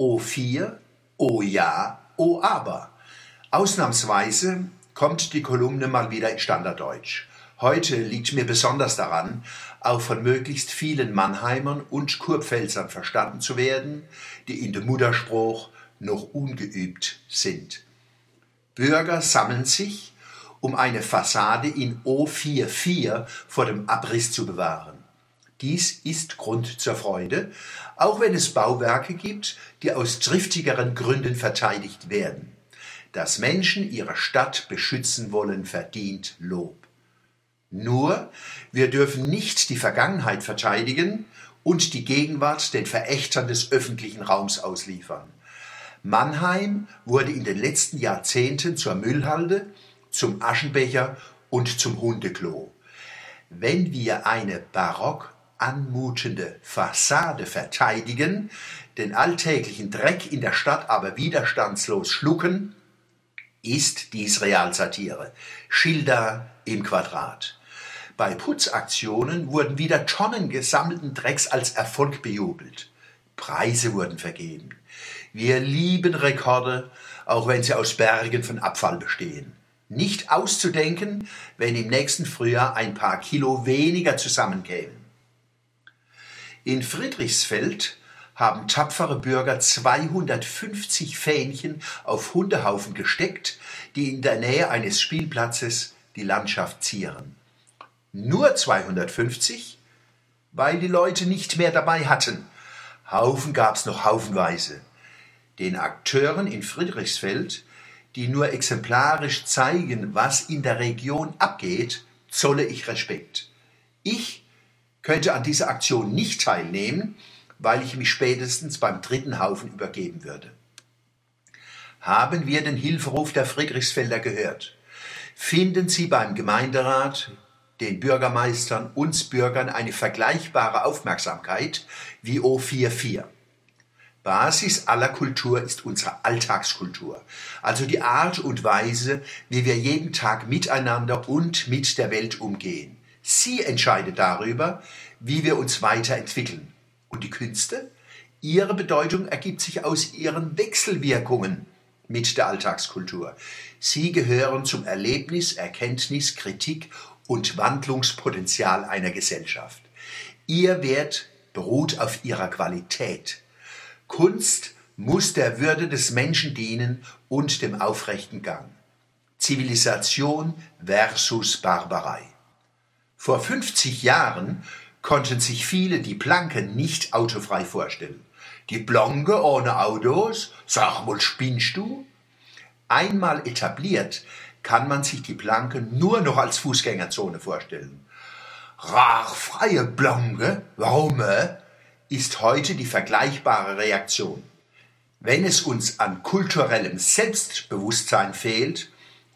O4, O ja, O aber. Ausnahmsweise kommt die Kolumne mal wieder in Standarddeutsch. Heute liegt mir besonders daran, auch von möglichst vielen Mannheimern und Kurpfälzern verstanden zu werden, die in dem Mutterspruch noch ungeübt sind. Bürger sammeln sich, um eine Fassade in O44 vor dem Abriss zu bewahren. Dies ist Grund zur Freude, auch wenn es Bauwerke gibt, die aus triftigeren Gründen verteidigt werden. Dass Menschen ihre Stadt beschützen wollen, verdient Lob. Nur, wir dürfen nicht die Vergangenheit verteidigen und die Gegenwart den Verächtern des öffentlichen Raums ausliefern. Mannheim wurde in den letzten Jahrzehnten zur Müllhalde, zum Aschenbecher und zum Hundeklo. Wenn wir eine barock anmutende Fassade verteidigen, den alltäglichen Dreck in der Stadt aber widerstandslos schlucken, ist dies Realsatire. Schilder im Quadrat. Bei Putzaktionen wurden wieder Tonnen gesammelten Drecks als Erfolg bejubelt. Preise wurden vergeben. Wir lieben Rekorde, auch wenn sie aus Bergen von Abfall bestehen. Nicht auszudenken, wenn im nächsten Frühjahr ein paar Kilo weniger zusammenkämen. In Friedrichsfeld haben tapfere Bürger 250 Fähnchen auf Hundehaufen gesteckt, die in der Nähe eines Spielplatzes die Landschaft zieren. Nur 250, weil die Leute nicht mehr dabei hatten. Haufen gab's noch haufenweise. Den Akteuren in Friedrichsfeld, die nur exemplarisch zeigen, was in der Region abgeht, zolle ich Respekt. Ich könnte an dieser Aktion nicht teilnehmen, weil ich mich spätestens beim dritten Haufen übergeben würde. Haben wir den Hilferuf der Friedrichsfelder gehört? Finden Sie beim Gemeinderat, den Bürgermeistern, uns Bürgern eine vergleichbare Aufmerksamkeit wie O44. Basis aller Kultur ist unsere Alltagskultur, also die Art und Weise, wie wir jeden Tag miteinander und mit der Welt umgehen. Sie entscheidet darüber, wie wir uns weiterentwickeln. Und die Künste? Ihre Bedeutung ergibt sich aus ihren Wechselwirkungen mit der Alltagskultur. Sie gehören zum Erlebnis, Erkenntnis, Kritik und Wandlungspotenzial einer Gesellschaft. Ihr Wert beruht auf ihrer Qualität. Kunst muss der Würde des Menschen dienen und dem aufrechten Gang. Zivilisation versus Barbarei. Vor 50 Jahren konnten sich viele die Planke nicht autofrei vorstellen. Die Blanke ohne Autos? Sag mal, spinnst du? Einmal etabliert, kann man sich die Planke nur noch als Fußgängerzone vorstellen. Rachfreie Blanke? Warum? Äh? ist heute die vergleichbare Reaktion. Wenn es uns an kulturellem Selbstbewusstsein fehlt,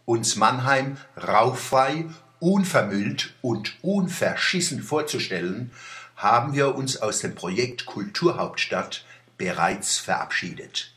uns Mannheim rauchfrei, unvermüllt und unverschissen vorzustellen, haben wir uns aus dem Projekt Kulturhauptstadt bereits verabschiedet.